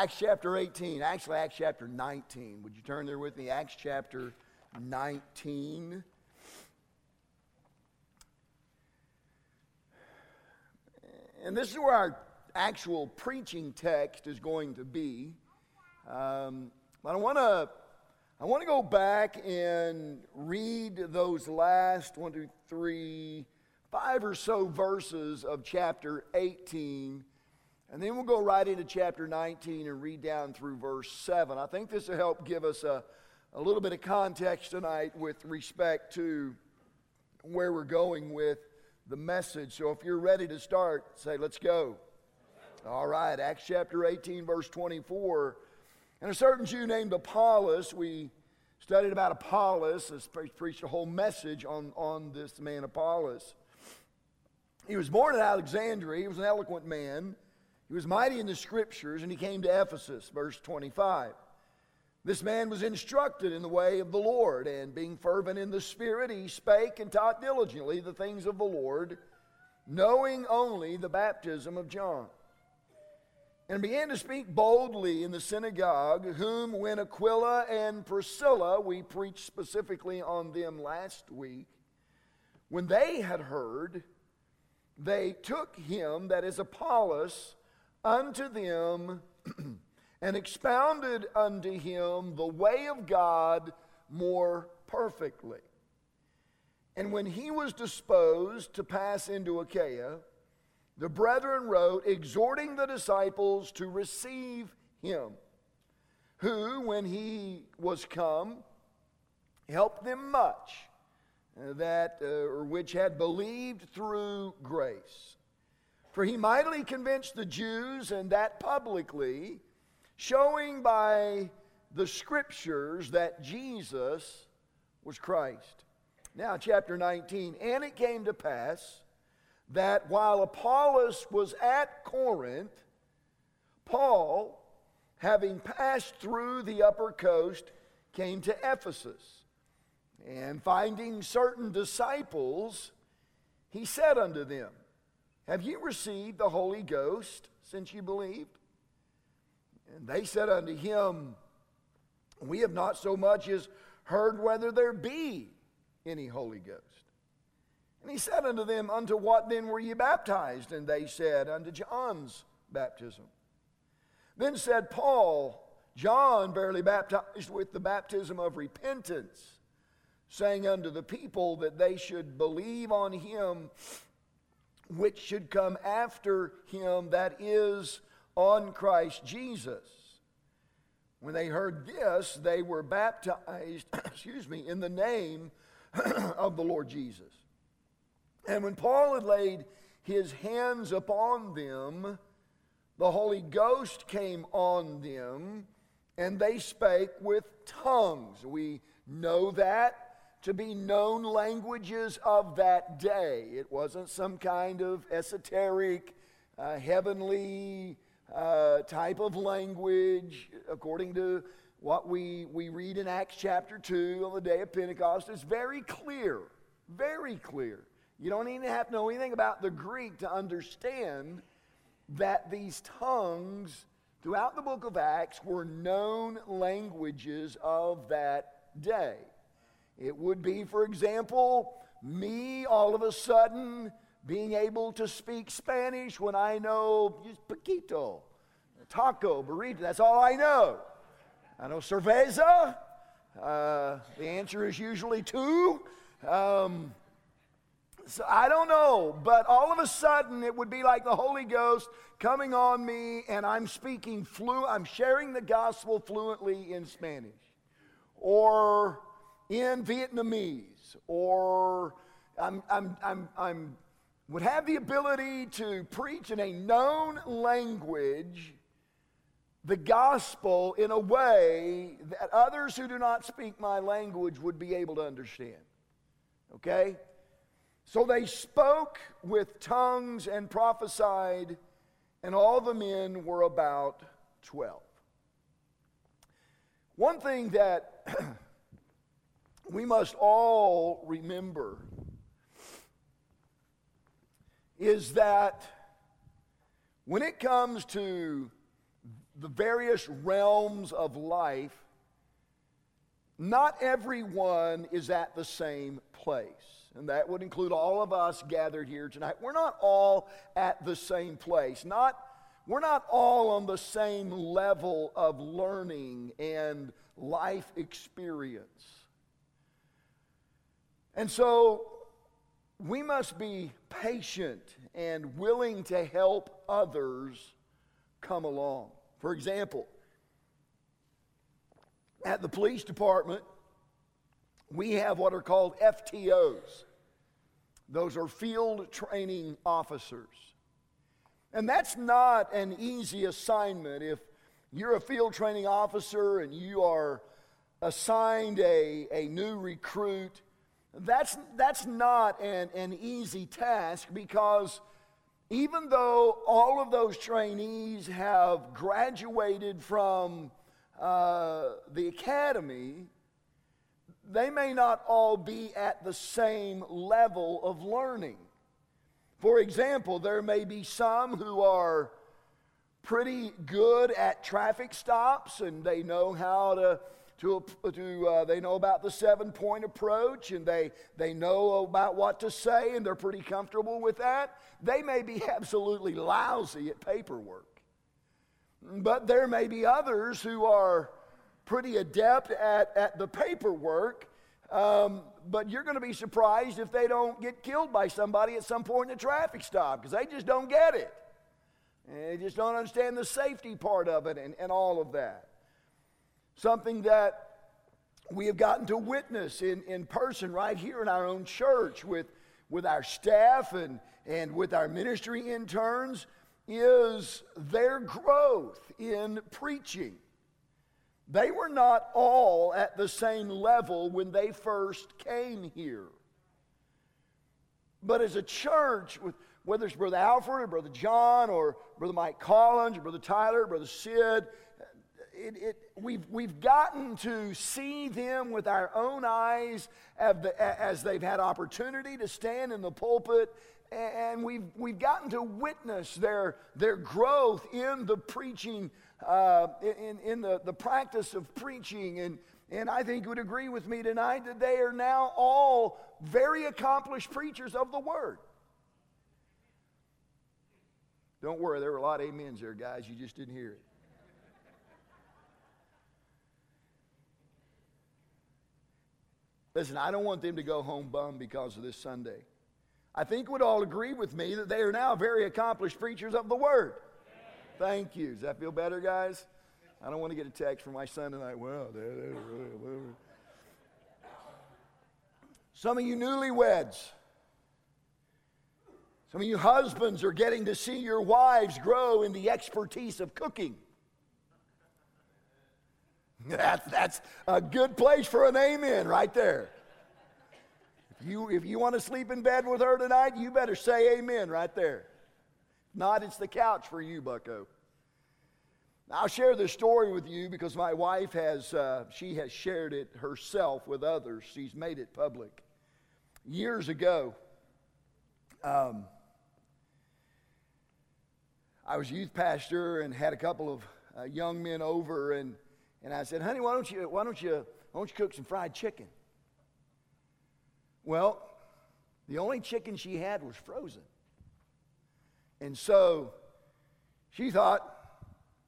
Acts chapter 18, actually, Acts chapter 19. Would you turn there with me? Acts chapter 19. And this is where our actual preaching text is going to be. Um, but I want to I want to go back and read those last one, two, three, five or so verses of chapter 18, and then we'll go right into chapter 19 and read down through verse 7. I think this will help give us a, a little bit of context tonight with respect to where we're going with the message. So if you're ready to start, say, let's go. All right, Acts chapter 18, verse 24. And a certain Jew named Apollos, we studied about Apollos, preached a whole message on, on this man Apollos. He was born in Alexandria, he was an eloquent man. He was mighty in the scriptures, and he came to Ephesus, verse 25. This man was instructed in the way of the Lord, and being fervent in the Spirit, he spake and taught diligently the things of the Lord, knowing only the baptism of John and began to speak boldly in the synagogue, whom when Aquila and Priscilla, we preached specifically on them last week, when they had heard, they took him, that is Apollos, unto them and expounded unto him the way of God more perfectly. And when he was disposed to pass into Achaia, the brethren wrote, exhorting the disciples to receive him, who, when he was come, helped them much, uh, that uh, or which had believed through grace. For he mightily convinced the Jews, and that publicly, showing by the scriptures that Jesus was Christ. Now, chapter 19. And it came to pass that while Apollos was at Corinth, Paul, having passed through the upper coast, came to Ephesus. And finding certain disciples, he said unto them, Have you received the Holy Ghost since you believed? And they said unto him, We have not so much as heard whether there be any Holy Ghost. And he said unto them, Unto what then were ye baptized? And they said, Unto John's baptism. Then said Paul, John verily baptized with the baptism of repentance, saying unto the people that they should believe on him which should come after him, that is, on Christ Jesus. When they heard this, they were baptized, excuse me, in the name of the Lord Jesus. And when Paul had laid his hands upon them, the Holy Ghost came on them, and they spake with tongues. We know that to be known languages of that day. It wasn't some kind of esoteric, uh, heavenly uh, type of language, according to what we, we read in Acts chapter 2 on the day of Pentecost. It's very clear, very clear you don't even have to know anything about the Greek to understand that these tongues throughout the book of Acts were known languages of that day. It would be, for example, me all of a sudden being able to speak Spanish when I know poquito, taco, burrito. That's all I know. I know cerveza. Uh, the answer is usually two. Um, so I don't know, but all of a sudden it would be like the Holy Ghost coming on me and I'm speaking flu I'm sharing the gospel fluently in Spanish or in Vietnamese or I'm, I'm, I'm, I'm would have the ability to preach in a known language the gospel in a way that others who do not speak my language would be able to understand. Okay? So they spoke with tongues and prophesied, and all the men were about 12. One thing that we must all remember is that when it comes to the various realms of life, not everyone is at the same place. And that would include all of us gathered here tonight. We're not all at the same place. Not, we're not all on the same level of learning and life experience. And so we must be patient and willing to help others come along. For example, at the police department, we have what are called FTOs. Those are field training officers. And that's not an easy assignment. If you're a field training officer and you are assigned a, a new recruit, that's, that's not an, an easy task because even though all of those trainees have graduated from uh, the academy, they may not all be at the same level of learning. For example, there may be some who are pretty good at traffic stops and they know how to to, to uh, they know about the seven point approach and they, they know about what to say and they're pretty comfortable with that. They may be absolutely lousy at paperwork. But there may be others who are pretty adept at, at the paperwork, um, but you're going to be surprised if they don't get killed by somebody at some point in a traffic stop because they just don't get it. They just don't understand the safety part of it and, and all of that something that we have gotten to witness in, in person right here in our own church with, with our staff and, and with our ministry interns is their growth in preaching. They were not all at the same level when they first came here. But as a church, whether it's Brother Alfred or Brother John or Brother Mike Collins or Brother Tyler, or Brother Sid, it, it, we've, we've gotten to see them with our own eyes as they've had opportunity to stand in the pulpit, and we've, we've gotten to witness their, their growth in the preaching, uh, in, in the, the practice of preaching. And, and I think you would agree with me tonight that they are now all very accomplished preachers of the word. Don't worry, there were a lot of amens there, guys. You just didn't hear it. Listen, I don't want them to go home bummed because of this Sunday. I think we'd all agree with me that they are now very accomplished preachers of the word. Thank you. Does that feel better, guys? I don't want to get a text from my son tonight. Well, they're, they're really, some of you newlyweds, some of you husbands are getting to see your wives grow in the expertise of cooking. That's, that's a good place for an amen right there. If you, if you want to sleep in bed with her tonight, you better say amen right there. Not, it's the couch for you, bucko. I'll share this story with you because my wife has, uh, she has shared it herself with others. She's made it public. Years ago, um, I was youth pastor and had a couple of uh, young men over and and I said, honey, why don't you, why don't you, why don't you cook some fried chicken? Well, the only chicken she had was frozen. And so she thought,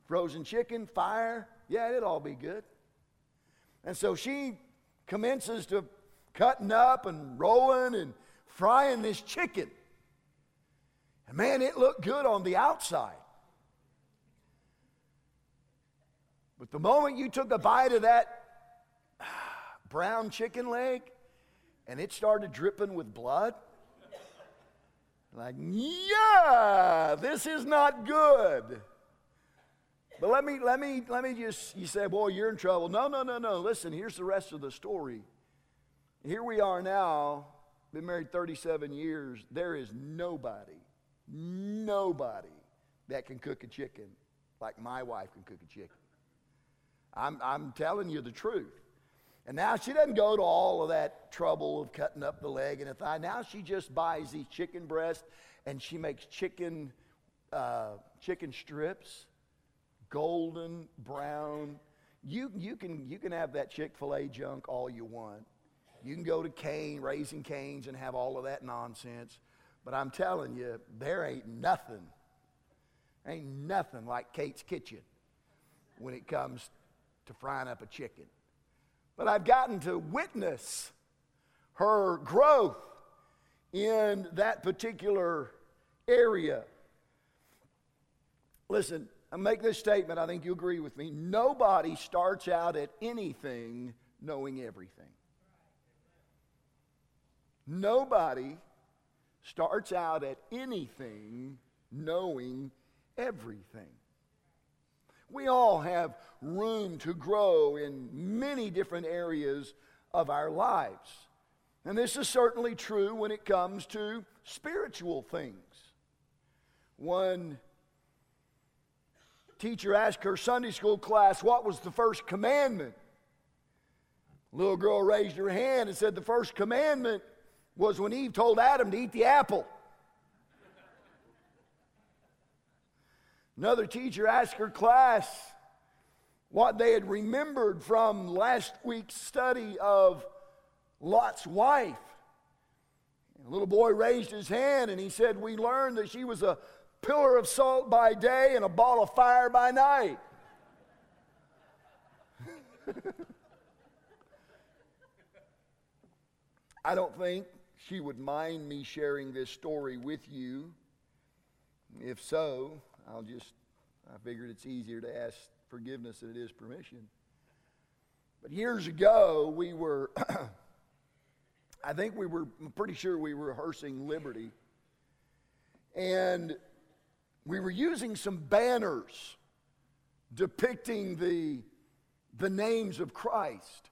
frozen chicken, fire, yeah, it'd all be good. And so she commences to cutting up and rolling and frying this chicken. And man, it looked good on the outside. But the moment you took a bite of that brown chicken leg and it started dripping with blood, like, yeah, this is not good. But let me, let me, let me just, you say, boy, you're in trouble. No, no, no, no. Listen, here's the rest of the story. Here we are now, been married 37 years. There is nobody, nobody that can cook a chicken like my wife can cook a chicken. I'm, I'm telling you the truth. And now she doesn't go to all of that trouble of cutting up the leg and the thigh. Now she just buys these chicken breasts and she makes chicken, uh, chicken strips. golden brown. You, you, can, you can have that Chick fil A junk all you want. You can go to Cain, Raising Cane's, and have all of that nonsense. But I'm telling you, there ain't nothing, ain't nothing like Kate's Kitchen when it comes to frying up a chicken. But I've gotten to witness her growth in that particular area. Listen, I make this statement, I think you agree with me. Nobody starts out at anything knowing everything. Nobody starts out at anything knowing everything. We all have room to grow in many different areas of our lives. And this is certainly true when it comes to spiritual things. One teacher asked her Sunday school class, What was the first commandment? little girl raised her hand and said, The first commandment was when Eve told Adam to eat the apple. Another teacher asked her class what they had remembered from last week's study of Lot's wife. A little boy raised his hand and he said, We learned that she was a pillar of salt by day and a ball of fire by night. I don't think she would mind me sharing this story with you. If so, I'll just, I figured it's easier to ask forgiveness than it is permission. But years ago, we were, I think we were, I'm pretty sure we were rehearsing Liberty. And we were using some banners depicting the, the names of Christ.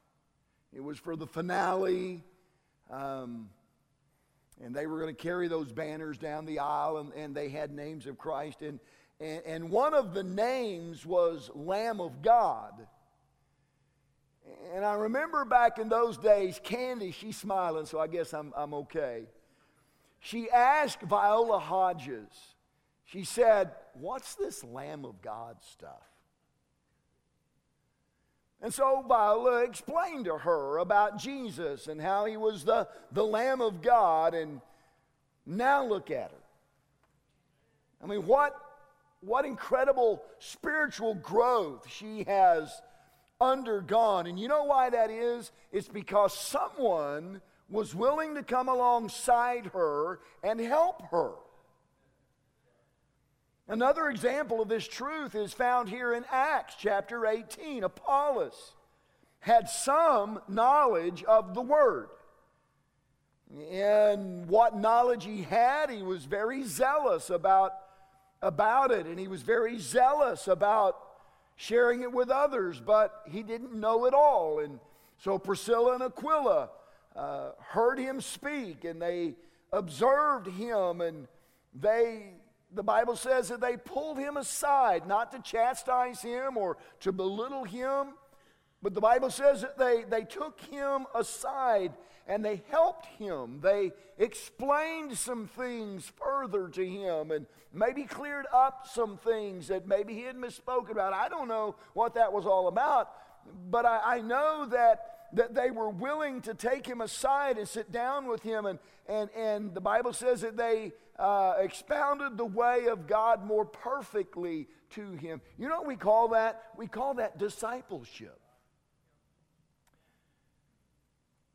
It was for the finale. Um, and they were going to carry those banners down the aisle, and, and they had names of Christ. And, and, and one of the names was Lamb of God. And I remember back in those days, Candy, she's smiling, so I guess I'm, I'm okay. She asked Viola Hodges, she said, What's this Lamb of God stuff? And so Viola explained to her about Jesus and how he was the, the Lamb of God. And now look at her. I mean, what, what incredible spiritual growth she has undergone. And you know why that is? It's because someone was willing to come alongside her and help her. Another example of this truth is found here in Acts chapter 18. Apollos had some knowledge of the Word. And what knowledge he had, he was very zealous about, about it, and he was very zealous about sharing it with others, but he didn't know it all. And so Priscilla and Aquila uh, heard him speak, and they observed him, and they the Bible says that they pulled him aside, not to chastise him or to belittle him, but the Bible says that they, they took him aside and they helped him. They explained some things further to him and maybe cleared up some things that maybe he had misspoken about. I don't know what that was all about, but I, I know that that they were willing to take him aside and sit down with him. And, and, and the Bible says that they uh, expounded the way of God more perfectly to him. You know what we call that? We call that discipleship.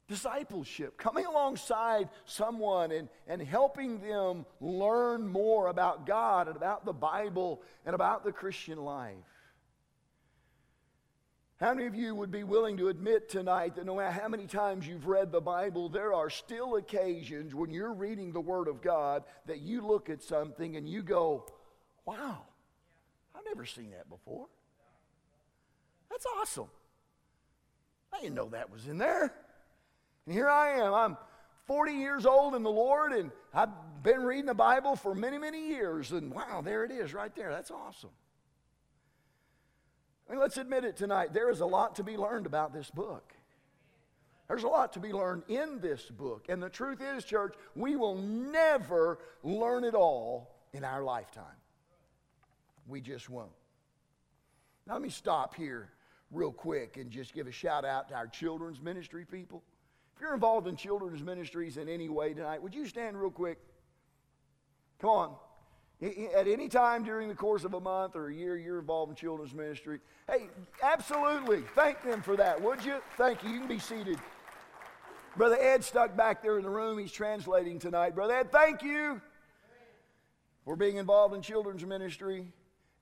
Discipleship, coming alongside someone and, and helping them learn more about God and about the Bible and about the Christian life. How many of you would be willing to admit tonight that no matter how many times you've read the Bible, there are still occasions when you're reading the Word of God that you look at something and you go, wow, I've never seen that before. That's awesome. I didn't know that was in there. And here I am. I'm 40 years old in the Lord, and I've been reading the Bible for many, many years. And wow, there it is right there. That's awesome. I mean, let's admit it tonight. There is a lot to be learned about this book. There's a lot to be learned in this book. And the truth is, church, we will never learn it all in our lifetime. We just won't. Now, let me stop here real quick and just give a shout out to our children's ministry people. If you're involved in children's ministries in any way tonight, would you stand real quick? Come on. At any time during the course of a month or a year, you're involved in children's ministry. Hey, absolutely. Thank them for that, would you? Thank you. You can be seated. Brother Ed stuck back there in the room. He's translating tonight. Brother Ed, thank you for being involved in children's ministry.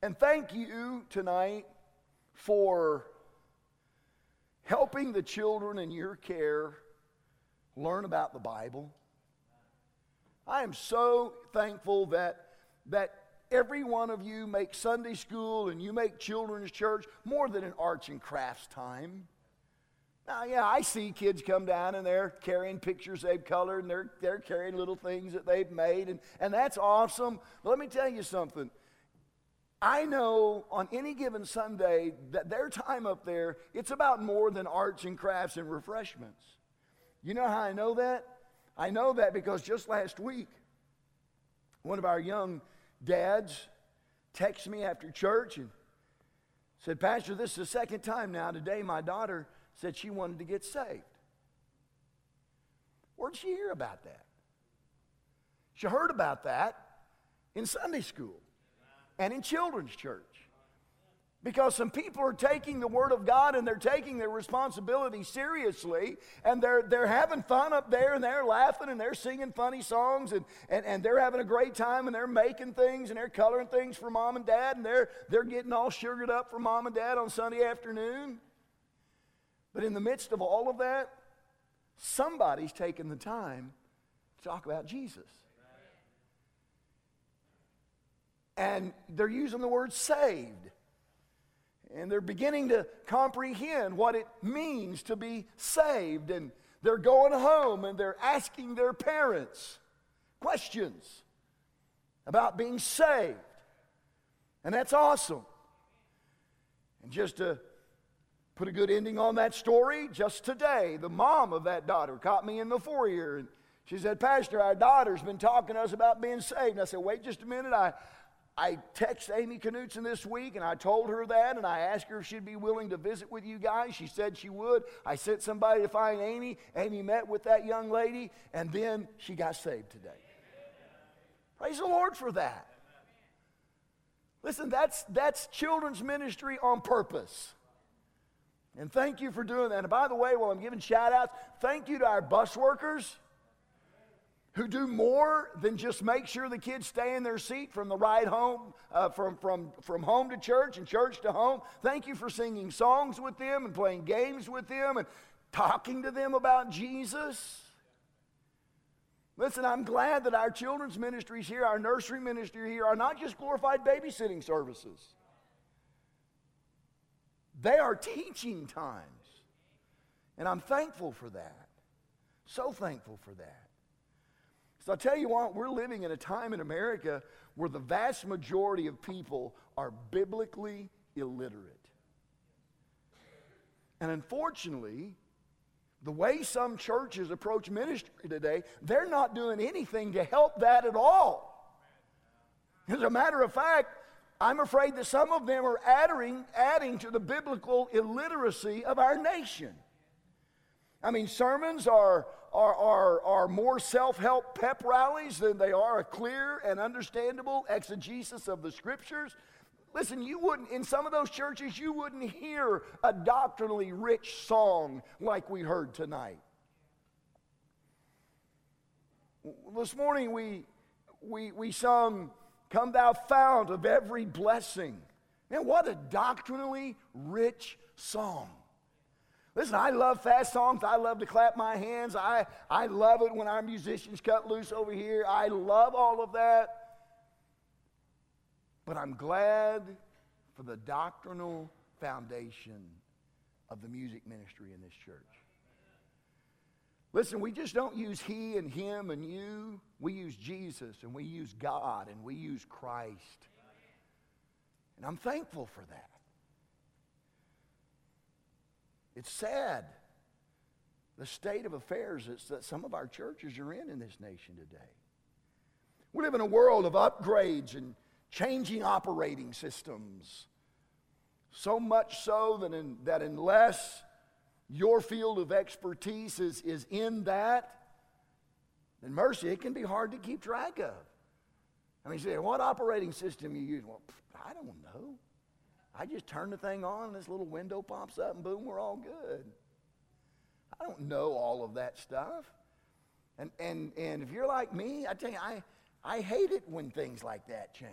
And thank you tonight for helping the children in your care learn about the Bible. I am so thankful that, that every one of you make Sunday school and you make children's church more than an arts and crafts time. Now, yeah, I see kids come down and they're carrying pictures they've colored and they're, they're carrying little things that they've made, and, and that's awesome. But let me tell you something. I know on any given Sunday that their time up there, it's about more than arts and crafts and refreshments. You know how I know that? I know that because just last week, one of our young dads texted me after church and said, Pastor, this is the second time now today my daughter said she wanted to get saved. Where'd she hear about that? She heard about that in Sunday school and in children's church. Because some people are taking the Word of God and they're taking their responsibility seriously, and they're, they're having fun up there, and they're laughing, and they're singing funny songs, and, and, and they're having a great time, and they're making things, and they're coloring things for mom and dad, and they're, they're getting all sugared up for mom and dad on Sunday afternoon. But in the midst of all of that, somebody's taking the time to talk about Jesus. And they're using the word saved. And they're beginning to comprehend what it means to be saved. And they're going home and they're asking their parents questions about being saved. And that's awesome. And just to put a good ending on that story. Just today, the mom of that daughter caught me in the foyer and she said, Pastor, our daughter's been talking to us about being saved. And I said, Wait just a minute. I, I texted Amy Knutson this week and I told her that and I asked her if she'd be willing to visit with you guys. She said she would. I sent somebody to find Amy. Amy met with that young lady and then she got saved today. Praise the Lord for that. Listen, that's, that's children's ministry on purpose. And thank you for doing that. And by the way, while I'm giving shout outs, thank you to our bus workers who do more than just make sure the kids stay in their seat from the ride home, uh, from, from, from home to church and church to home. Thank you for singing songs with them and playing games with them and talking to them about Jesus. Listen, I'm glad that our children's ministries here, our nursery ministry here, are not just glorified babysitting services. They are teaching times. And I'm thankful for that. So thankful for that. So I'll tell you what, we're living in a time in America where the vast majority of people are biblically illiterate. And unfortunately, the way some churches approach ministry today, they're not doing anything to help that at all. As a matter of fact, I'm afraid that some of them are adding, adding to the biblical illiteracy of our nation. I mean, sermons are, are, are, are more self help pep rallies than they are a clear and understandable exegesis of the scriptures. Listen, you wouldn't, in some of those churches, you wouldn't hear a doctrinally rich song like we heard tonight. This morning we, we, we sung Come, thou fount of every blessing. Man, what a doctrinally rich song. Listen, I love fast songs. I love to clap my hands. I, I love it when our musicians cut loose over here. I love all of that. But I'm glad for the doctrinal foundation of the music ministry in this church. Listen, we just don't use he and him and you. We use Jesus and we use God and we use Christ. And I'm thankful for that. It's sad the state of affairs that some of our churches are in in this nation today. We live in a world of upgrades and changing operating systems. So much so that, in, that unless your field of expertise is, is in that, then mercy, it can be hard to keep track of. I mean, say, what operating system you use? Well, I don't know. I just turn the thing on, and this little window pops up, and boom, we're all good. I don't know all of that stuff. And, and, and if you're like me, I tell you, I, I hate it when things like that change.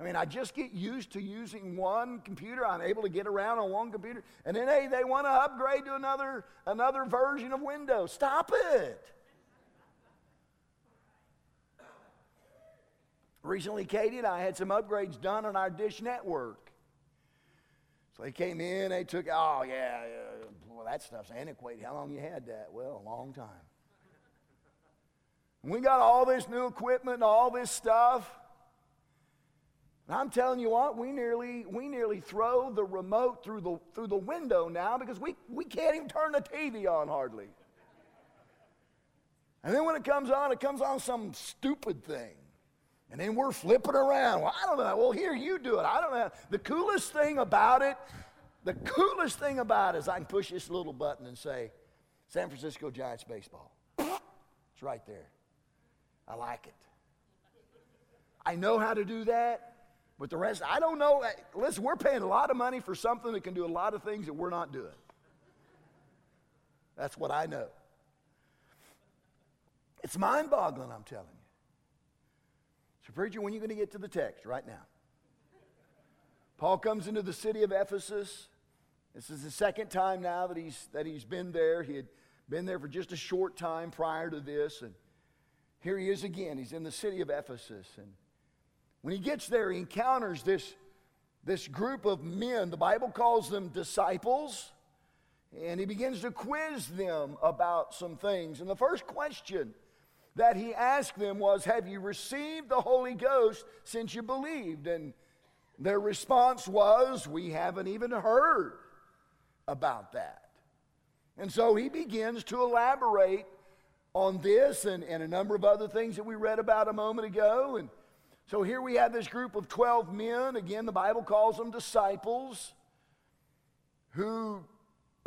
I mean, I just get used to using one computer. I'm able to get around on one computer. And then, hey, they want to upgrade to another, another version of Windows. Stop it. Recently, Katie and I had some upgrades done on our dish network. So they came in, they took, oh, yeah, yeah well, that stuff's antiquated. How long you had that? Well, a long time. And we got all this new equipment and all this stuff. And I'm telling you what, we nearly, we nearly throw the remote through the, through the window now because we, we can't even turn the TV on hardly. And then when it comes on, it comes on some stupid thing. And then we're flipping around. Well, I don't know. Well, here, you do it. I don't know. The coolest thing about it, the coolest thing about it is I can push this little button and say, San Francisco Giants baseball. It's right there. I like it. I know how to do that, but the rest, I don't know. Listen, we're paying a lot of money for something that can do a lot of things that we're not doing. That's what I know. It's mind boggling, I'm telling you. So, preacher, when are you going to get to the text? Right now. Paul comes into the city of Ephesus. This is the second time now that he's, that he's been there. He had been there for just a short time prior to this. And here he is again. He's in the city of Ephesus. And when he gets there, he encounters this, this group of men. The Bible calls them disciples. And he begins to quiz them about some things. And the first question that he asked them was, Have you received the Holy Ghost since you believed? And their response was, We haven't even heard about that. And so he begins to elaborate on this and, and a number of other things that we read about a moment ago. And so here we have this group of 12 men. Again, the Bible calls them disciples who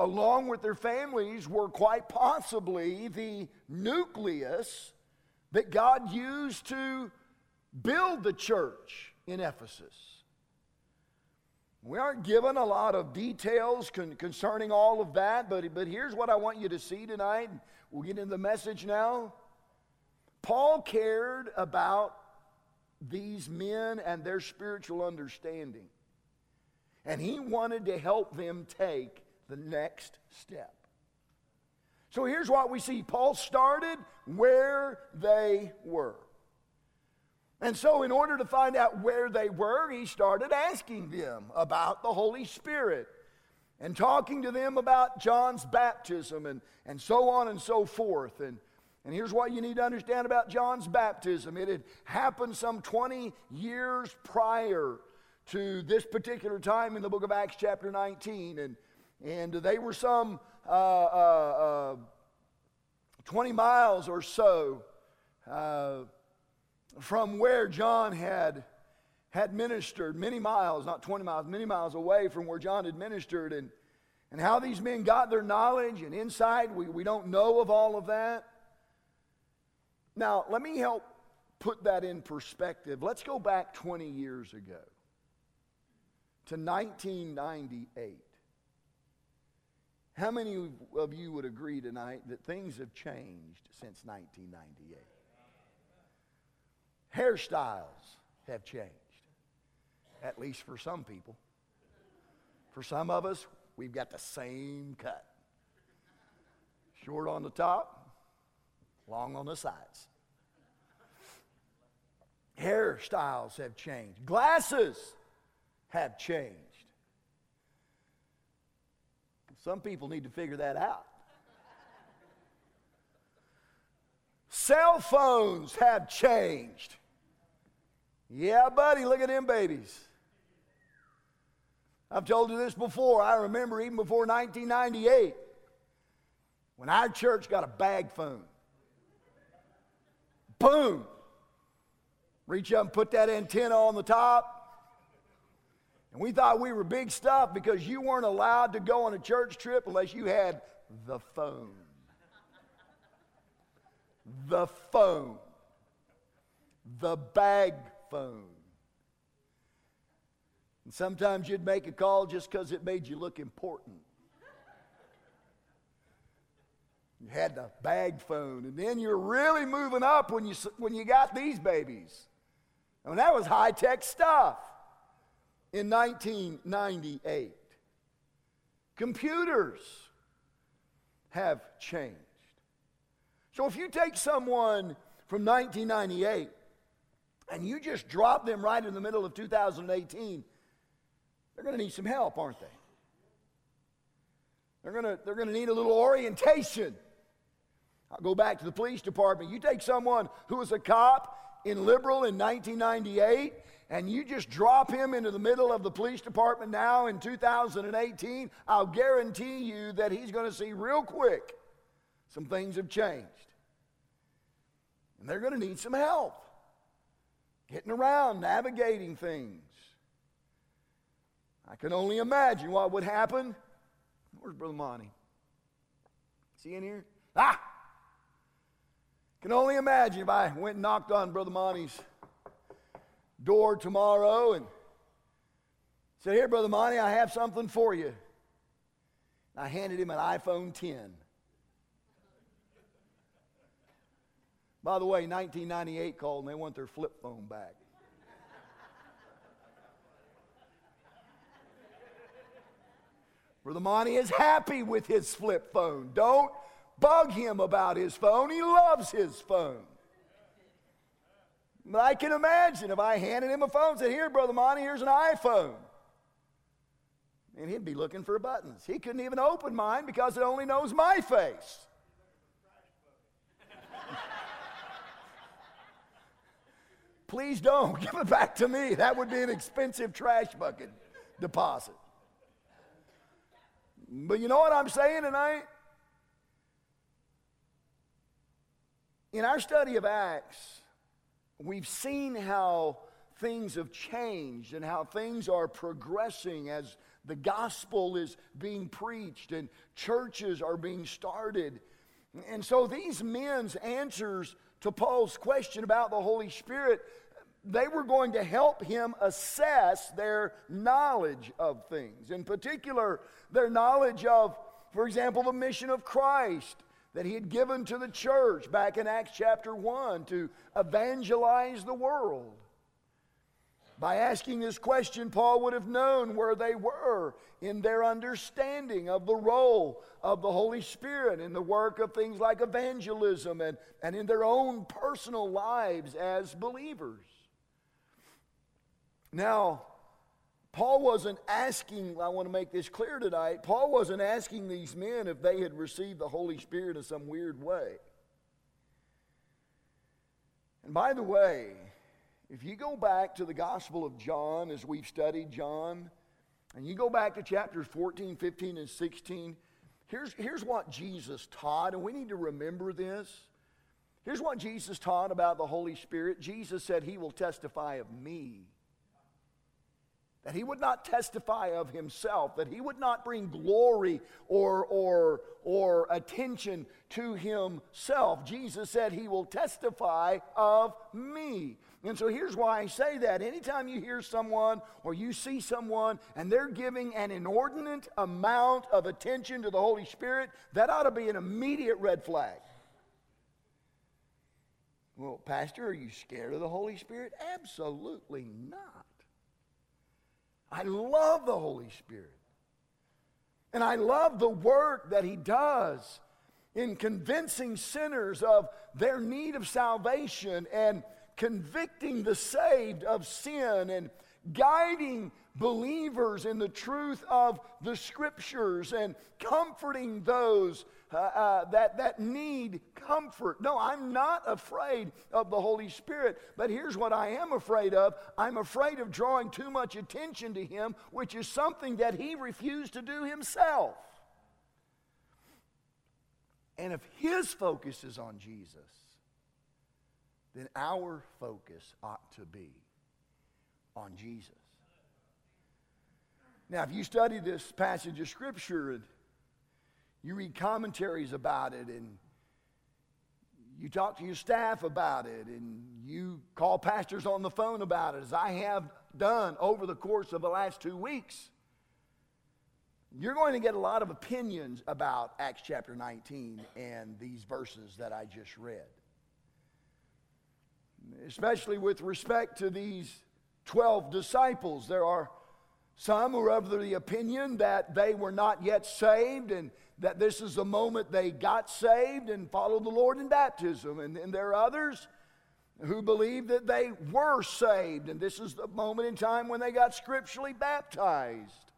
along with their families, were quite possibly the nucleus that God used to build the church in Ephesus. We aren't given a lot of details con- concerning all of that, but, but here's what I want you to see tonight. We'll get into the message now. Paul cared about these men and their spiritual understanding, and he wanted to help them take the next step. So here's what we see Paul started where they were. And so, in order to find out where they were, he started asking them about the Holy Spirit and talking to them about John's baptism and, and so on and so forth. And, and here's what you need to understand about John's baptism it had happened some 20 years prior to this particular time in the book of Acts, chapter 19. And, and they were some uh, uh, uh, 20 miles or so uh, from where John had, had ministered, many miles, not 20 miles, many miles away from where John had ministered. And, and how these men got their knowledge and insight, we, we don't know of all of that. Now, let me help put that in perspective. Let's go back 20 years ago to 1998. How many of you would agree tonight that things have changed since 1998? Hairstyles have changed, at least for some people. For some of us, we've got the same cut short on the top, long on the sides. Hairstyles have changed, glasses have changed. Some people need to figure that out. Cell phones have changed. Yeah, buddy, look at them babies. I've told you this before. I remember even before 1998 when our church got a bag phone. Boom. Reach up and put that antenna on the top. And we thought we were big stuff because you weren't allowed to go on a church trip unless you had the phone. The phone. The bag phone. And sometimes you'd make a call just because it made you look important. You had the bag phone, and then you're really moving up when you, when you got these babies. I mean, that was high tech stuff in 1998. Computers have changed. So if you take someone from 1998 and you just drop them right in the middle of 2018, they're going to need some help, aren't they? They're going to, they're going to need a little orientation. I'll go back to the police department. You take someone who was a cop in Liberal in 1998 and you just drop him into the middle of the police department now in 2018, I'll guarantee you that he's going to see real quick some things have changed. And they're going to need some help getting around, navigating things. I can only imagine what would happen. Where's Brother Monty? Is he in here? Ah! Can only imagine if I went and knocked on Brother Monty's door tomorrow and said, Here, Brother Monty, I have something for you. I handed him an iPhone 10. By the way, 1998 called and they want their flip phone back. Brother Monty is happy with his flip phone. Don't bug him about his phone. He loves his phone. I can imagine if I handed him a phone and said, Here, Brother Monty, here's an iPhone. And he'd be looking for buttons. He couldn't even open mine because it only knows my face. Please don't give it back to me. That would be an expensive trash bucket deposit. But you know what I'm saying tonight? In our study of Acts, we've seen how things have changed and how things are progressing as the gospel is being preached and churches are being started. And so these men's answers to Paul's question about the Holy Spirit, they were going to help him assess their knowledge of things. In particular, their knowledge of, for example, the mission of Christ that he had given to the church back in Acts chapter 1 to evangelize the world. By asking this question, Paul would have known where they were in their understanding of the role of the Holy Spirit in the work of things like evangelism and, and in their own personal lives as believers. Now, Paul wasn't asking, I want to make this clear tonight, Paul wasn't asking these men if they had received the Holy Spirit in some weird way. And by the way, if you go back to the Gospel of John, as we've studied John, and you go back to chapters 14, 15, and 16, here's, here's what Jesus taught, and we need to remember this. Here's what Jesus taught about the Holy Spirit. Jesus said, He will testify of me that he would not testify of himself, that he would not bring glory or, or, or attention to himself. Jesus said, He will testify of me. And so here's why I say that. Anytime you hear someone or you see someone and they're giving an inordinate amount of attention to the Holy Spirit, that ought to be an immediate red flag. Well, Pastor, are you scared of the Holy Spirit? Absolutely not. I love the Holy Spirit. And I love the work that He does in convincing sinners of their need of salvation and convicting the saved of sin and guiding believers in the truth of the scriptures and comforting those uh, uh, that, that need comfort. No, I'm not afraid of the Holy Spirit, but here's what I am afraid of I'm afraid of drawing too much attention to Him, which is something that He refused to do Himself. And if His focus is on Jesus, then our focus ought to be on Jesus. Now, if you study this passage of Scripture you read commentaries about it and you talk to your staff about it and you call pastors on the phone about it, as I have done over the course of the last two weeks, you're going to get a lot of opinions about Acts chapter 19 and these verses that I just read. Especially with respect to these 12 disciples. There are some who are of the opinion that they were not yet saved and that this is the moment they got saved and followed the Lord in baptism. And, then there are others who believe that they were saved and this is the moment in time when they got scripturally baptized.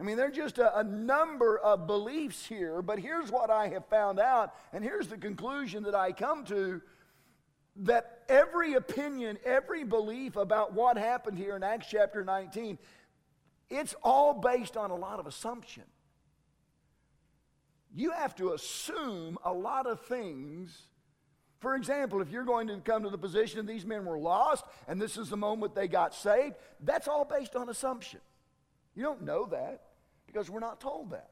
I mean, there are just a, a, number of beliefs here, but here's what I have found out, and here's the conclusion that I come to that every opinion, every belief about what happened here in Acts chapter 19, it's all based on a lot of assumption. You have to assume a lot of things. For example, if you're going to come to the position these men were lost and this is the moment they got saved, that's all based on assumption. You don't know that because we're not told that.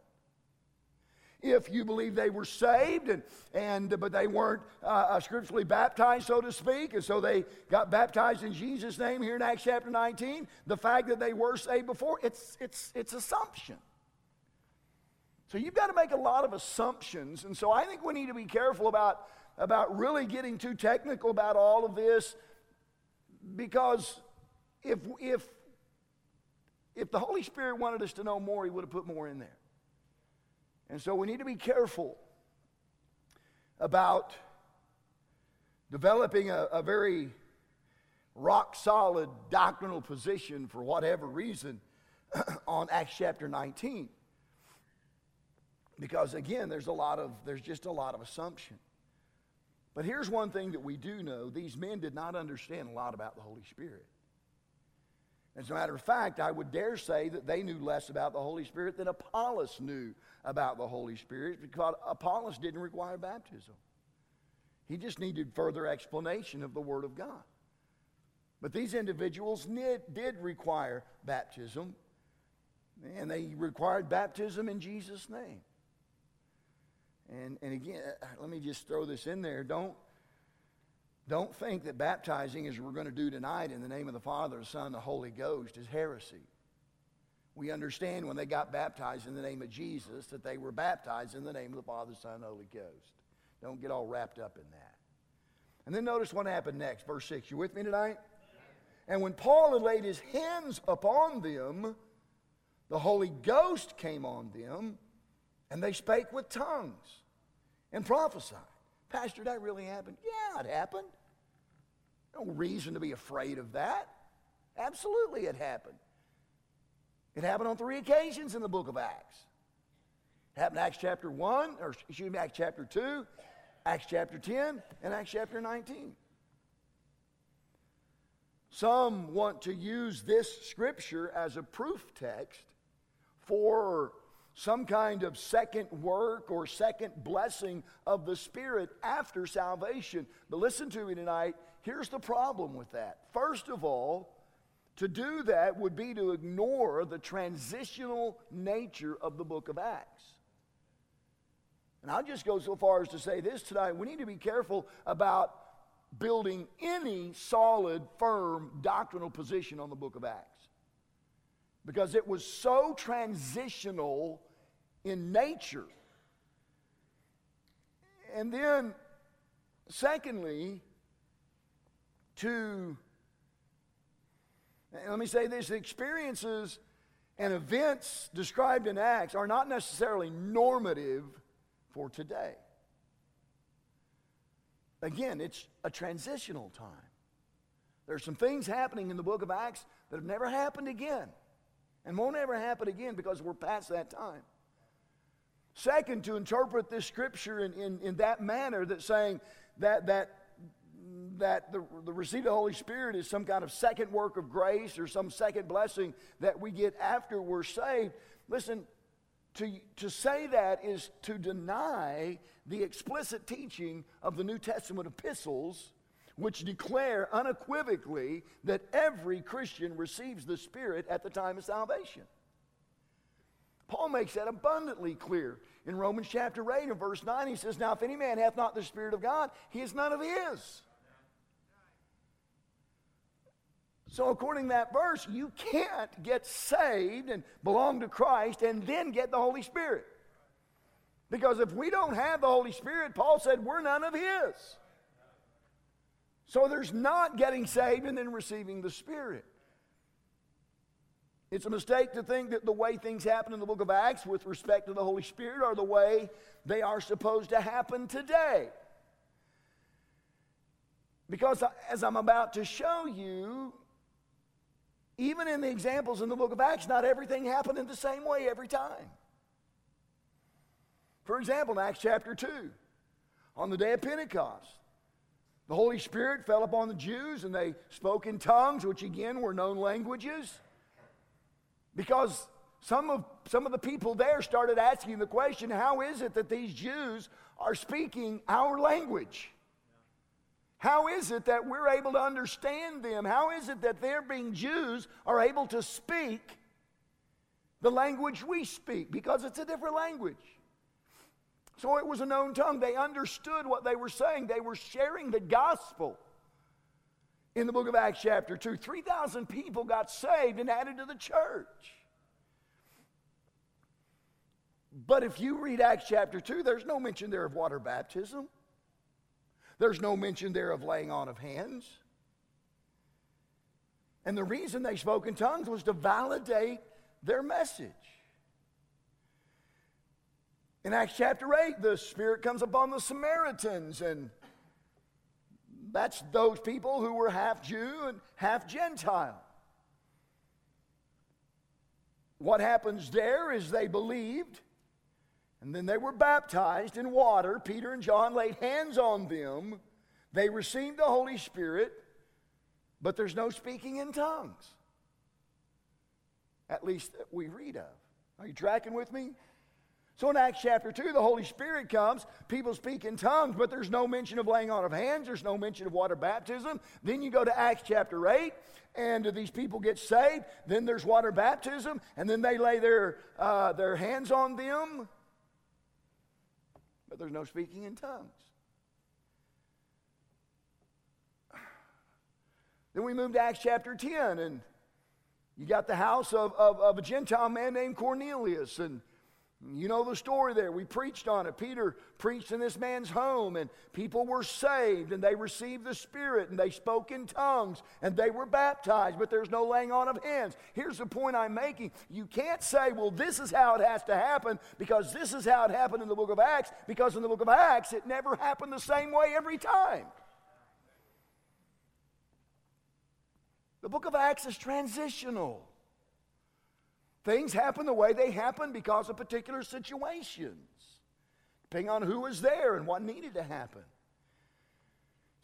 If you believe they were saved, and, and but they weren't uh, uh, scripturally baptized, so to speak, and so they got baptized in Jesus' name here in Acts chapter 19, the fact that they were saved before, it's, it's, it's assumption. So you've got to make a lot of assumptions, and so I think we need to be careful about, about really getting too technical about all of this because if, if if the Holy Spirit wanted us to know more, He would have put more in there. And so we need to be careful about developing a, a very rock solid doctrinal position for whatever reason on Acts chapter 19. Because again, there's a lot of, there's just a lot of assumption. But here's one thing that we do know these men did not understand a lot about the Holy Spirit. As a matter of fact, I would dare say that they knew less about the Holy Spirit than Apollos knew about the Holy Spirit because Apollos didn't require baptism. He just needed further explanation of the Word of God. But these individuals did require baptism, and they required baptism in Jesus' name. And, and again, uh, let me just throw this in there. Don't, don't think that baptizing, as we're going to do tonight, in the name of the Father, the Son, the Holy Ghost, is heresy. We understand when they got baptized in the name of Jesus that they were baptized in the name of the Father, Son, Holy Ghost. Don't get all wrapped up in that. And then notice what happened next. Verse 6. You with me tonight? And when Paul had laid his hands upon them, the Holy Ghost came on them, and they spake with tongues and prophesied. Pastor, that really happened? Yeah, it happened. No reason to be afraid of that. Absolutely, it happened. It happened on three occasions in the book of Acts. It happened in Acts chapter 1, or excuse me, Acts chapter 2, Acts chapter 10, and Acts chapter 19. Some want to use this scripture as a proof text for some kind of second work or second blessing of the Spirit after salvation. But listen to me tonight. Here's the problem with that. First of all, to do that would be to ignore the transitional nature of the book of Acts. And I'll just go so far as to say this tonight. We need to be careful about building any solid, firm doctrinal position on the book of Acts. Because it was so transitional in nature. And then, secondly, to, let me say this experiences and events described in Acts are not necessarily normative for today. Again, it's a transitional time. There are some things happening in the book of Acts that have never happened again and won't ever happen again because we're past that time. Second, to interpret this scripture in, in, in that manner that saying that, that, that the, the receipt of the Holy Spirit is some kind of second work of grace or some second blessing that we get after we're saved. Listen, to, to say that is to deny the explicit teaching of the New Testament epistles, which declare unequivocally that every Christian receives the Spirit at the time of salvation. Paul makes that abundantly clear. In Romans chapter 8 and verse 9, he says, Now if any man hath not the Spirit of God, he is none of his. So, according to that verse, you can't get saved and belong to Christ and then get the Holy Spirit. Because if we don't have the Holy Spirit, Paul said, we're none of His. So, there's not getting saved and then receiving the Spirit. It's a mistake to think that the way things happen in the book of Acts with respect to the Holy Spirit are the way they are supposed to happen today. Because as I'm about to show you, even in the examples in the book of Acts, not everything happened in the same way every time. For example, in Acts chapter 2, on the day of Pentecost, the Holy Spirit fell upon the Jews and they spoke in tongues, which again were known languages. Because some of, some of the people there started asking the question how is it that these Jews are speaking our language? How is it that we're able to understand them? How is it that they're being Jews are able to speak the language we speak? Because it's a different language. So it was a known tongue. They understood what they were saying, they were sharing the gospel. In the book of Acts, chapter 2, 3,000 people got saved and added to the church. But if you read Acts chapter 2, there's no mention there of water baptism. There's no mention there of laying on of hands. And the reason they spoke in tongues was to validate their message. In Acts chapter 8, the Spirit comes upon the Samaritans, and that's those people who were half Jew and half Gentile. What happens there is they believed, and then they were baptized in water. Peter and John laid hands on them. They received the Holy Spirit, but there's no speaking in tongues. At least we read of. Are you tracking with me? So in Acts chapter 2, the Holy Spirit comes, people speak in tongues, but there's no mention of laying on of hands, there's no mention of water baptism. Then you go to Acts chapter 8, and these people get saved. Then there's water baptism, and then they lay their, uh, their hands on them but there's no speaking in tongues. Then we move to Acts chapter 10, and you got the house of, of, of a Gentile man named Cornelius, and you know the story there. We preached on it. Peter preached in this man's home, and people were saved, and they received the Spirit, and they spoke in tongues, and they were baptized, but there's no laying on of hands. Here's the point I'm making. You can't say, well, this is how it has to happen, because this is how it happened in the book of Acts, because in the book of Acts, it never happened the same way every time. The book of Acts is transitional. Things happen the way they happen because of particular situations, depending on who was there and what needed to happen.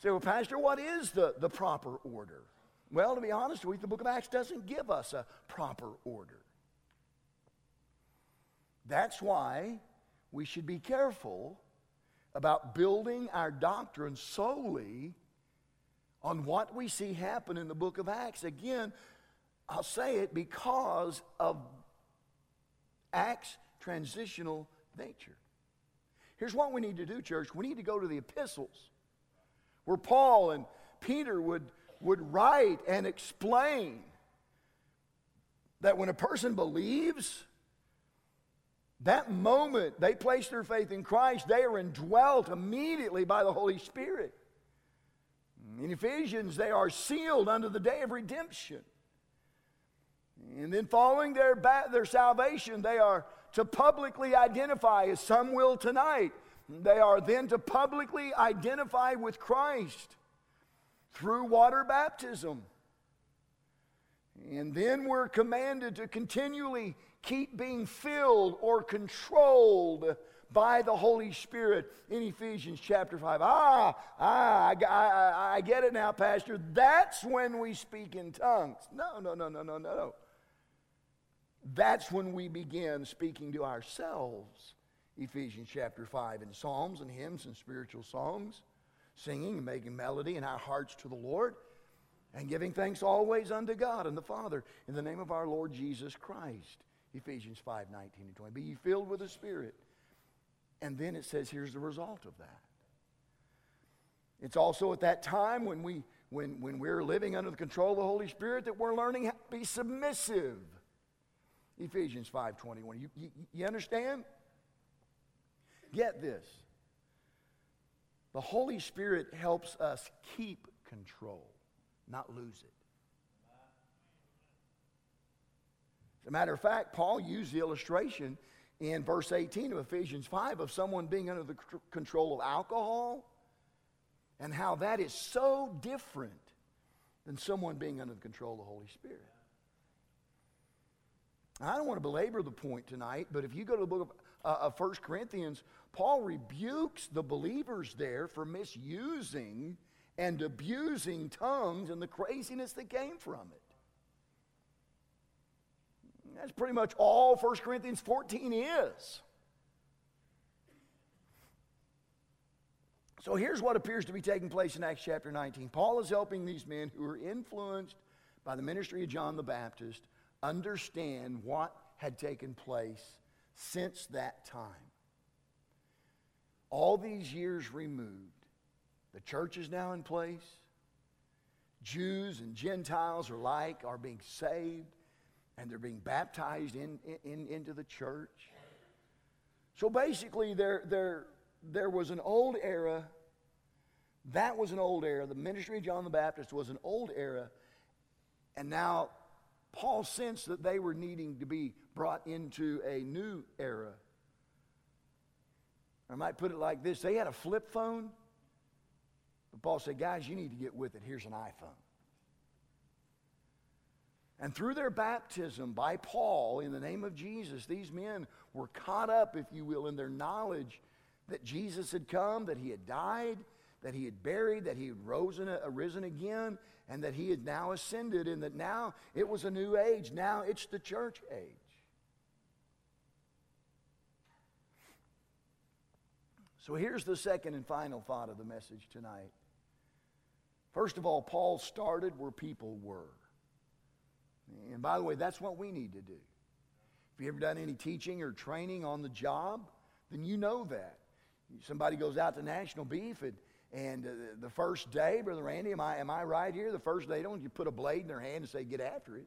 Say, well, Pastor, what is the, the proper order? Well, to be honest with you, the book of Acts doesn't give us a proper order. That's why we should be careful about building our doctrine solely on what we see happen in the book of Acts. Again, I'll say it because of Acts' transitional nature. Here's what we need to do, church. We need to go to the epistles where Paul and Peter would, would write and explain that when a person believes, that moment they place their faith in Christ, they are indwelt immediately by the Holy Spirit. In Ephesians, they are sealed unto the day of redemption. And then, following their, ba- their salvation, they are to publicly identify, as some will tonight, they are then to publicly identify with Christ through water baptism. And then we're commanded to continually keep being filled or controlled by the Holy Spirit in Ephesians chapter 5. Ah, ah, I, I, I get it now, Pastor. That's when we speak in tongues. No, no, no, no, no, no. That's when we begin speaking to ourselves. Ephesians chapter 5 in psalms and hymns and spiritual songs, singing and making melody in our hearts to the Lord, and giving thanks always unto God and the Father in the name of our Lord Jesus Christ. Ephesians 5 19 and 20. Be ye filled with the Spirit. And then it says, here's the result of that. It's also at that time when, we, when, when we're living under the control of the Holy Spirit that we're learning how to be submissive. Ephesians 5.21. You, you, you understand? Get this. The Holy Spirit helps us keep control, not lose it. As a matter of fact, Paul used the illustration in verse 18 of Ephesians 5 of someone being under the control of alcohol and how that is so different than someone being under the control of the Holy Spirit. I don't want to belabor the point tonight, but if you go to the book of, uh, of 1 Corinthians, Paul rebukes the believers there for misusing and abusing tongues and the craziness that came from it. That's pretty much all 1 Corinthians 14 is. So here's what appears to be taking place in Acts chapter 19. Paul is helping these men who are influenced by the ministry of John the Baptist understand what had taken place since that time. All these years removed, the church is now in place. Jews and Gentiles alike are being saved and they're being baptized in, in, into the church. So basically, there, there, there was an old era. That was an old era. The ministry of John the Baptist was an old era. And now Paul sensed that they were needing to be brought into a new era. I might put it like this they had a flip phone. But Paul said, guys, you need to get with it. Here's an iPhone. And through their baptism by Paul in the name of Jesus, these men were caught up, if you will, in their knowledge that Jesus had come, that he had died, that he had buried, that he had risen, uh, arisen again, and that he had now ascended, and that now it was a new age. Now it's the church age. So here's the second and final thought of the message tonight. First of all, Paul started where people were. And by the way, that's what we need to do. If you ever done any teaching or training on the job, then you know that. Somebody goes out to National Beef and, and uh, the first day, Brother Randy, am I, am I right here? The first day, don't you put a blade in their hand and say, get after it?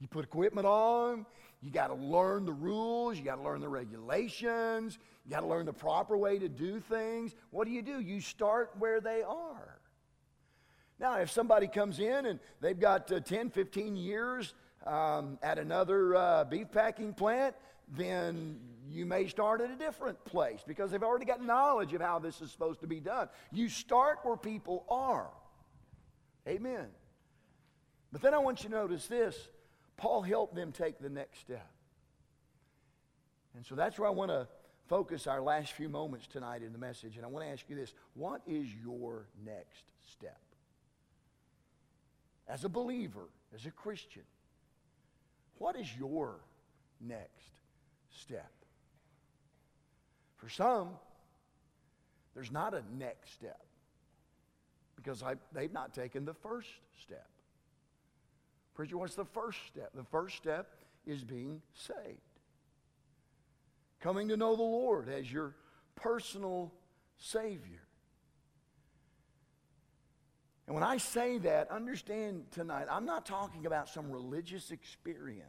You put equipment on. You got to learn the rules. You got to learn the regulations. You got to learn the proper way to do things. What do you do? You start where they are. Now, if somebody comes in and they've got uh, 10, 15 years um, at another uh, beef packing plant, then you may start at a different place because they've already got knowledge of how this is supposed to be done. You start where people are. Amen. But then I want you to notice this Paul helped them take the next step. And so that's where I want to focus our last few moments tonight in the message. And I want to ask you this what is your next step? as a believer, as a Christian, what is your next step? For some, there's not a next step because I, they've not taken the first step. Preacher, what's the first step? The first step is being saved. Coming to know the Lord as your personal Savior. And when I say that, understand tonight, I'm not talking about some religious experience.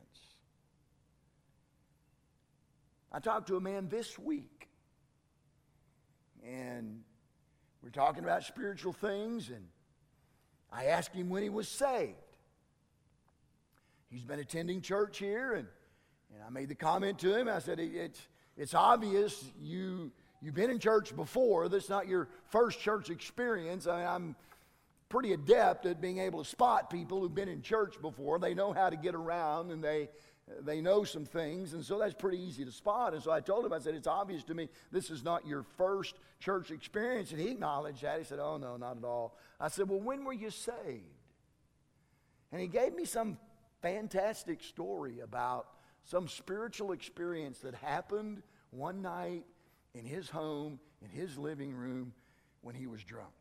I talked to a man this week, and we're talking about spiritual things, and I asked him when he was saved. He's been attending church here, and, and I made the comment to him. I said, It's, it's obvious you, you've been in church before. That's not your first church experience. I, I'm pretty adept at being able to spot people who've been in church before. They know how to get around and they, they know some things, and so that's pretty easy to spot. And so I told him, I said, It's obvious to me this is not your first church experience. And he acknowledged that. He said, Oh, no, not at all. I said, Well, when were you saved? And he gave me some fantastic story about some spiritual experience that happened one night in his home, in his living room, when he was drunk.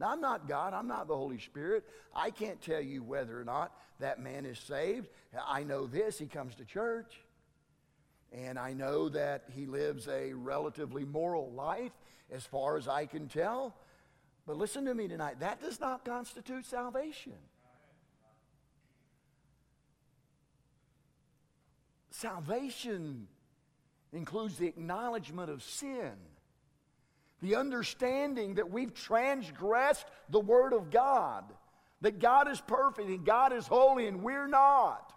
Now, I'm not God, I'm not the Holy Spirit. I can't tell you whether or not that man is saved. I know this he comes to church, and I know that he lives a relatively moral life as far as I can tell. But listen to me tonight that does not constitute salvation. Salvation includes the acknowledgement of sin the understanding that we've transgressed the Word of God, that God is perfect and God is holy and we're not.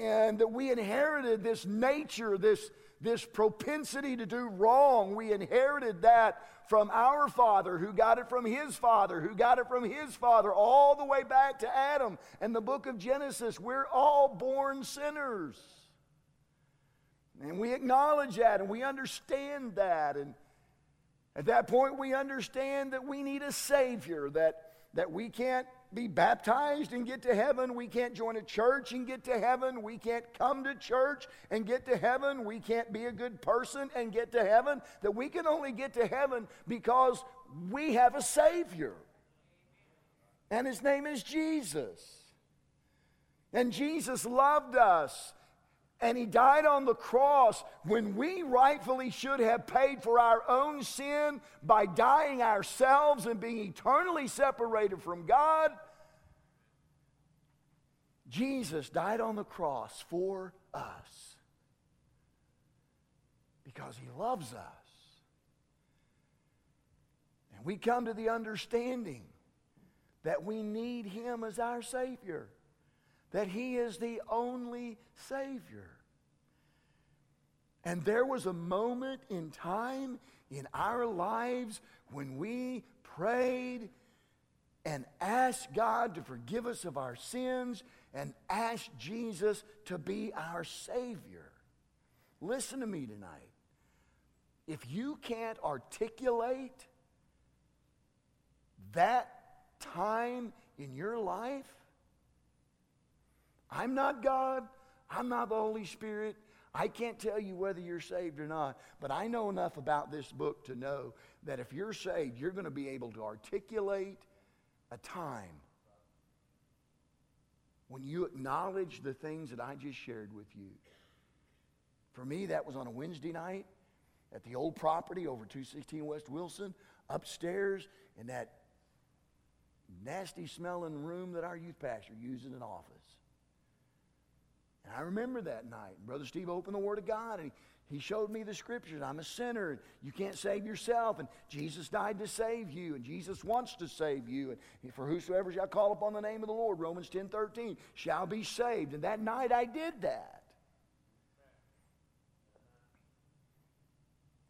And that we inherited this nature, this, this propensity to do wrong. We inherited that from our father, who got it from his father, who got it from his father, all the way back to Adam and the book of Genesis. We're all born sinners. And we acknowledge that and we understand that. And at that point, we understand that we need a Savior, that, that we can't be baptized and get to heaven. We can't join a church and get to heaven. We can't come to church and get to heaven. We can't be a good person and get to heaven. That we can only get to heaven because we have a Savior. And His name is Jesus. And Jesus loved us and he died on the cross when we rightfully should have paid for our own sin by dying ourselves and being eternally separated from God. Jesus died on the cross for us because he loves us. And we come to the understanding that we need him as our Savior that He is the only Savior. And there was a moment in time in our lives when we prayed and asked God to forgive us of our sins and asked Jesus to be our Savior. Listen to me tonight. If you can't articulate that time in your life, I'm not God. I'm not the Holy Spirit. I can't tell you whether you're saved or not, but I know enough about this book to know that if you're saved, you're going to be able to articulate a time when you acknowledge the things that I just shared with you. For me, that was on a Wednesday night at the old property over 216 West Wilson, upstairs in that nasty smelling room that our youth pastor used as an office. And I remember that night. Brother Steve opened the Word of God and he, he showed me the scriptures. I'm a sinner. and You can't save yourself. And Jesus died to save you. And Jesus wants to save you. And for whosoever shall call upon the name of the Lord, Romans 10 13, shall be saved. And that night I did that.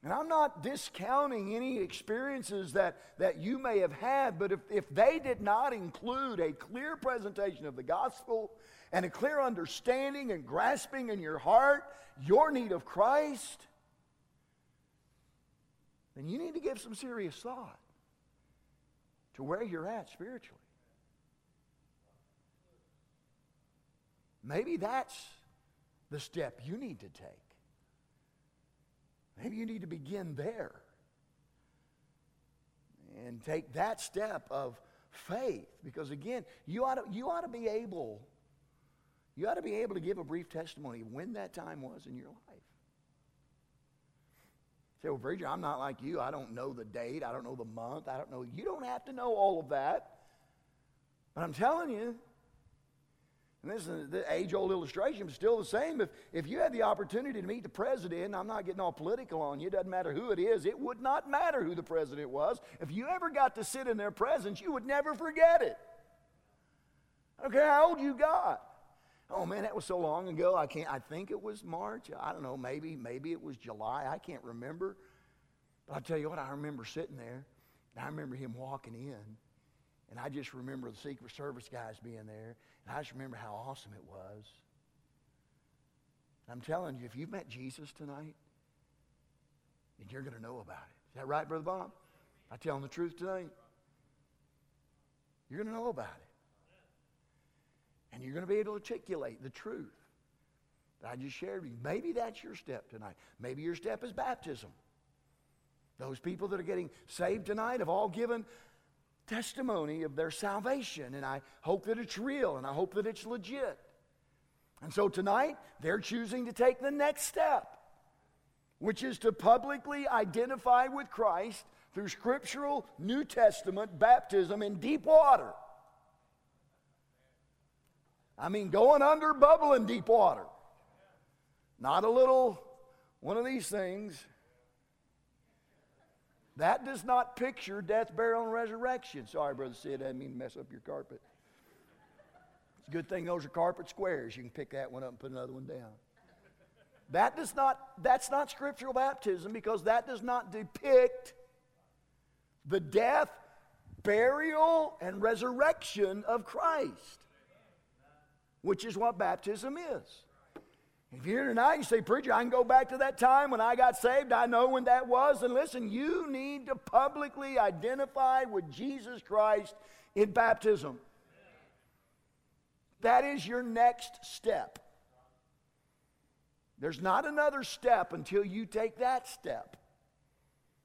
And I'm not discounting any experiences that, that you may have had, but if, if they did not include a clear presentation of the gospel and a clear understanding and grasping in your heart your need of Christ, then you need to give some serious thought to where you're at spiritually. Maybe that's the step you need to take. Maybe you need to begin there and take that step of faith because again you ought to, you ought to be able you ought to be able to give a brief testimony of when that time was in your life. Say, well, preacher, I'm not like you. I don't know the date. I don't know the month. I don't know. You don't have to know all of that. But I'm telling you, and this is the age old illustration, but still the same. If, if you had the opportunity to meet the president, I'm not getting all political on you, it doesn't matter who it is, it would not matter who the president was. If you ever got to sit in their presence, you would never forget it. Okay, how old you got. Oh man, that was so long ago. I can't. I think it was March. I don't know. Maybe maybe it was July. I can't remember. But I tell you what, I remember sitting there, and I remember him walking in, and I just remember the Secret Service guys being there, and I just remember how awesome it was. I'm telling you, if you've met Jesus tonight, then you're going to know about it. Is that right, Brother Bob? I tell him the truth tonight. You're going to know about it. And you're going to be able to articulate the truth that I just shared with you. Maybe that's your step tonight. Maybe your step is baptism. Those people that are getting saved tonight have all given testimony of their salvation. And I hope that it's real and I hope that it's legit. And so tonight, they're choosing to take the next step, which is to publicly identify with Christ through scriptural New Testament baptism in deep water. I mean, going under bubbling deep water. Not a little one of these things. That does not picture death, burial, and resurrection. Sorry, Brother Sid, I didn't mean to mess up your carpet. It's a good thing those are carpet squares. You can pick that one up and put another one down. That does not, that's not scriptural baptism because that does not depict the death, burial, and resurrection of Christ, which is what baptism is. If you're here tonight, you say, Preacher, I can go back to that time when I got saved. I know when that was. And listen, you need to publicly identify with Jesus Christ in baptism. That is your next step. There's not another step until you take that step.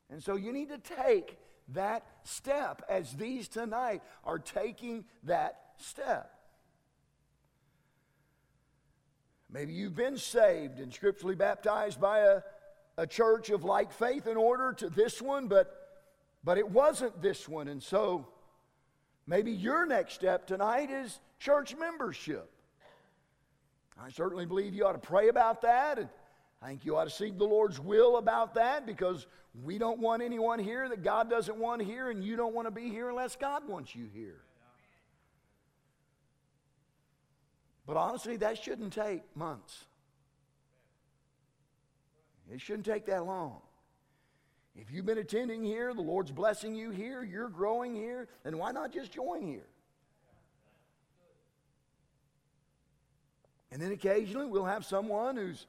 And so you need to take that step as these tonight are taking that step. Maybe you've been saved and scripturally baptized by a, a church of like faith in order to this one, but, but it wasn't this one. And so maybe your next step tonight is church membership. I certainly believe you ought to pray about that. And I think you ought to seek the Lord's will about that because we don't want anyone here that God doesn't want here, and you don't want to be here unless God wants you here. But honestly, that shouldn't take months. It shouldn't take that long. If you've been attending here, the Lord's blessing you here, you're growing here, then why not just join here? And then occasionally we'll have someone whose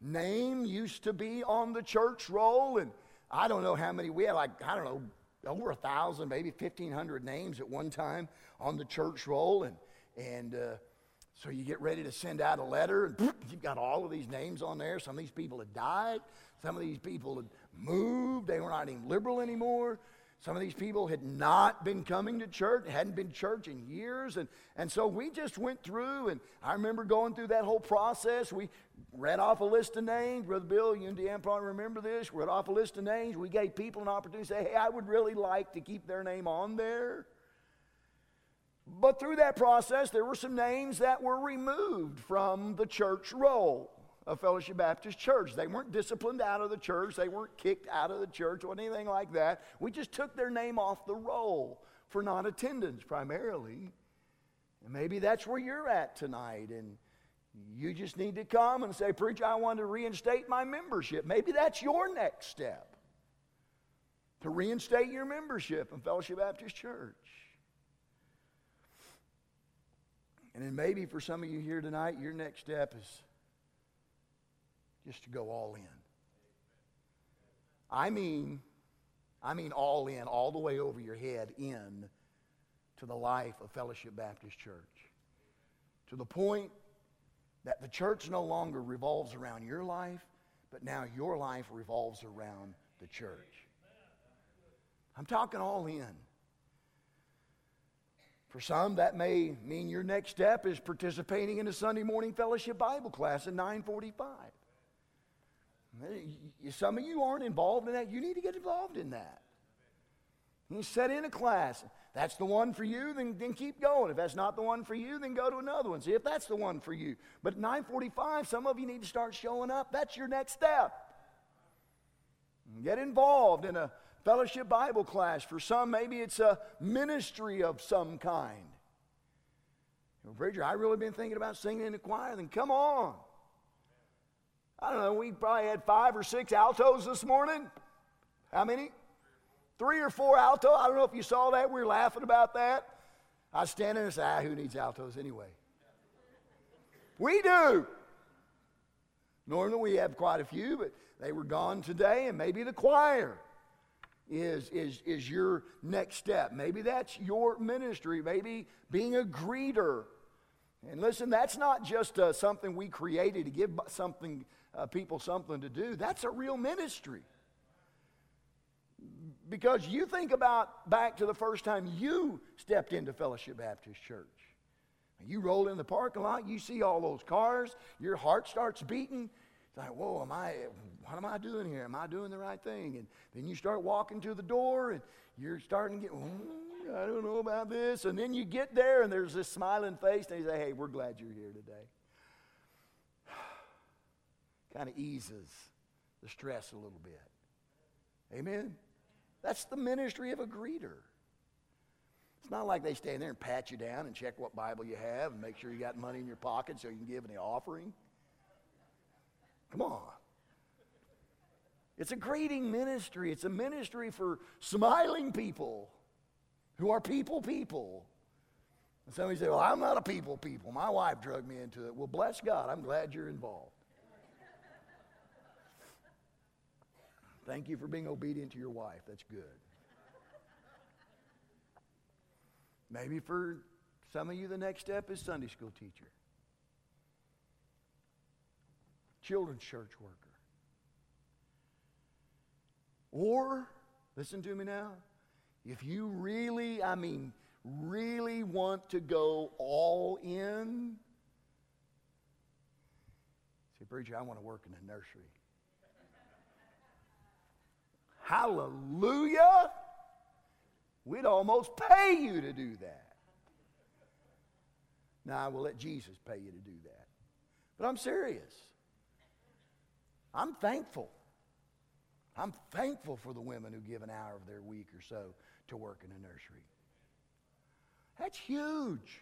name used to be on the church roll, and I don't know how many, we had like, I don't know, over a thousand, maybe 1,500 names at one time on the church roll, and, and, uh, so you get ready to send out a letter, and you've got all of these names on there. Some of these people had died. Some of these people had moved. They were not even liberal anymore. Some of these people had not been coming to church, hadn't been church in years. And, and so we just went through, and I remember going through that whole process. We read off a list of names. Brother Bill, you and probably remember this. We read off a list of names. We gave people an opportunity to say, hey, I would really like to keep their name on there. But through that process, there were some names that were removed from the church roll of Fellowship Baptist Church. They weren't disciplined out of the church, they weren't kicked out of the church or anything like that. We just took their name off the roll for non attendance primarily. And maybe that's where you're at tonight. And you just need to come and say, Preacher, I want to reinstate my membership. Maybe that's your next step to reinstate your membership in Fellowship Baptist Church. And then maybe for some of you here tonight, your next step is just to go all in. I mean, I mean all in, all the way over your head in to the life of Fellowship Baptist Church. To the point that the church no longer revolves around your life, but now your life revolves around the church. I'm talking all in. For some, that may mean your next step is participating in a Sunday morning fellowship Bible class at 945. Some of you aren't involved in that. You need to get involved in that. You set in a class. That's the one for you, then, then keep going. If that's not the one for you, then go to another one. See if that's the one for you. But 945, some of you need to start showing up. That's your next step. Get involved in a fellowship Bible class. For some, maybe it's a ministry of some kind. Well, preacher, I really been thinking about singing in the choir. Then come on. I don't know, we probably had five or six altos this morning. How many? Three or four altos. I don't know if you saw that. We were laughing about that. I was standing and said, ah, who needs altos anyway? We do. Normally we have quite a few, but they were gone today, and maybe the choir is, is, is your next step. Maybe that's your ministry, maybe being a greeter. And listen, that's not just uh, something we created to give something, uh, people something to do. That's a real ministry. Because you think about back to the first time you stepped into Fellowship Baptist Church. You roll in the parking lot, you see all those cars, your heart starts beating. It's like, whoa, am I, what am I doing here? Am I doing the right thing? And then you start walking to the door and you're starting to get, oh, I don't know about this. And then you get there and there's this smiling face and you say, hey, we're glad you're here today. kind of eases the stress a little bit. Amen? That's the ministry of a greeter. It's not like they stand there and pat you down and check what Bible you have and make sure you got money in your pocket so you can give any offering. Come on. It's a greeting ministry. It's a ministry for smiling people who are people people. And somebody say, Well, I'm not a people people. My wife drug me into it. Well, bless God. I'm glad you're involved. Thank you for being obedient to your wife. That's good. Maybe for some of you, the next step is Sunday school teacher, children's church worker. Or, listen to me now, if you really, I mean, really want to go all in, say, Preacher, I want to work in the nursery. Hallelujah! We'd almost pay you to do that. Now, I will let Jesus pay you to do that. But I'm serious. I'm thankful. I'm thankful for the women who give an hour of their week or so to work in a nursery. That's huge.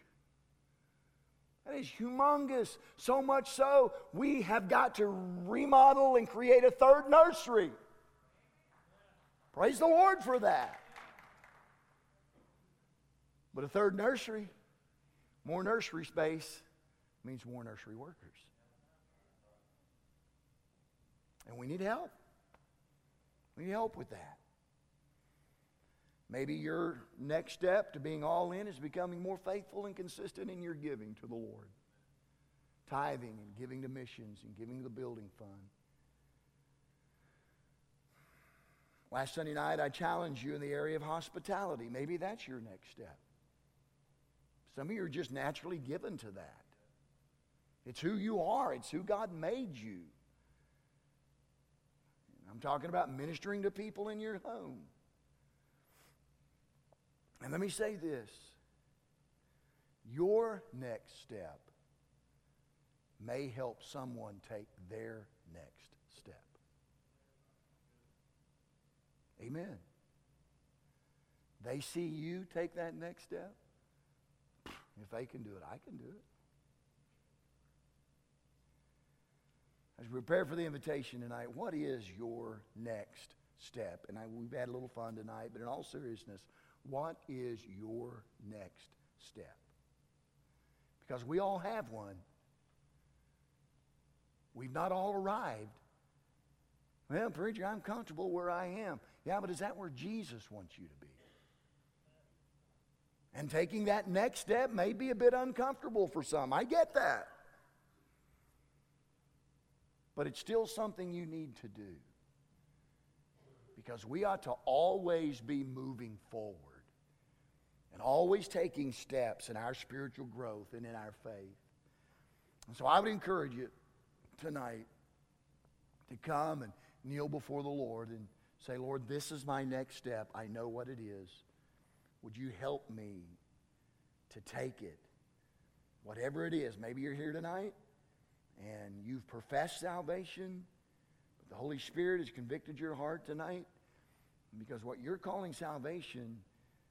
That is humongous. So much so, we have got to remodel and create a third nursery. Praise the Lord for that. But a third nursery, more nursery space means more nursery workers. And we need help. We need help with that. Maybe your next step to being all in is becoming more faithful and consistent in your giving to the Lord. Tithing and giving to missions and giving to the building fund. Last Sunday night, I challenged you in the area of hospitality. Maybe that's your next step. Some of you are just naturally given to that. It's who you are, it's who God made you. I'm talking about ministering to people in your home. And let me say this your next step may help someone take their next step. Amen. They see you take that next step. If they can do it, I can do it. As we prepare for the invitation tonight, what is your next step? And I, we've had a little fun tonight, but in all seriousness, what is your next step? Because we all have one. We've not all arrived. Well, preacher, I'm comfortable where I am. Yeah, but is that where Jesus wants you to be? And taking that next step may be a bit uncomfortable for some. I get that. But it's still something you need to do. Because we ought to always be moving forward and always taking steps in our spiritual growth and in our faith. And so I would encourage you tonight to come and kneel before the Lord and say, Lord, this is my next step. I know what it is. Would you help me to take it? Whatever it is, maybe you're here tonight and you've professed salvation, but the Holy Spirit has convicted your heart tonight because what you're calling salvation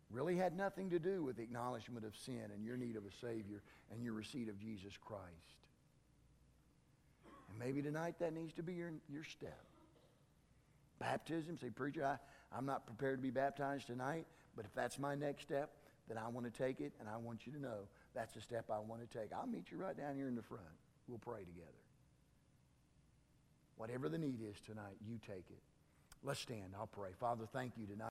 really had nothing to do with the acknowledgement of sin and your need of a Savior and your receipt of Jesus Christ. And maybe tonight that needs to be your, your step. Baptism, say, Preacher, I, I'm not prepared to be baptized tonight. But if that's my next step, then I want to take it, and I want you to know that's a step I want to take. I'll meet you right down here in the front. We'll pray together. Whatever the need is tonight, you take it. Let's stand. I'll pray. Father, thank you tonight.